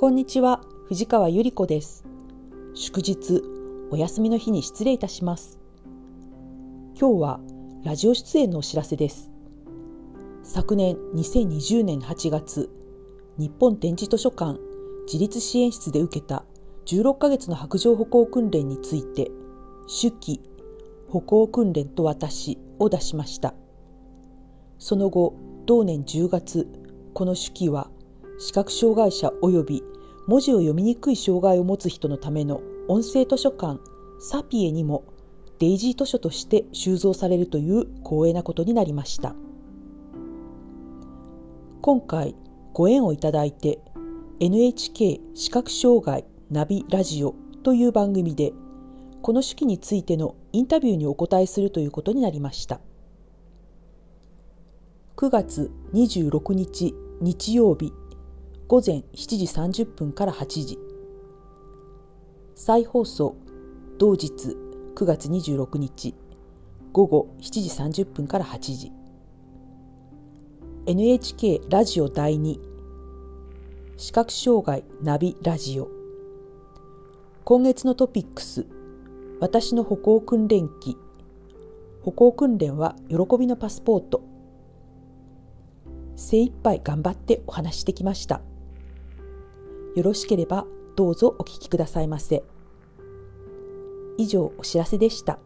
こんにちは、藤川ゆり子です。祝日、お休みの日に失礼いたします。今日はラジオ出演のお知らせです。昨年2020年8月、日本展示図書館自立支援室で受けた16ヶ月の白状歩行訓練について、手記、歩行訓練と私を出しました。その後、同年10月、この手記は視覚障害者及び文字を読みにくい障害を持つ人のための音声図書館サピエにもデイジー図書として収蔵されるという光栄なことになりました。今回ご縁をいただいて NHK 視覚障害ナビラジオという番組でこの手記についてのインタビューにお答えするということになりました。9月26日日曜日午前7時30分から8時。再放送同日9月26日。午後7時30分から8時。NHK ラジオ第2視覚障害ナビラジオ。今月のトピックス私の歩行訓練記。歩行訓練は喜びのパスポート。精一杯頑張ってお話してきました。よろしければどうぞお聞きくださいませ。以上お知らせでした。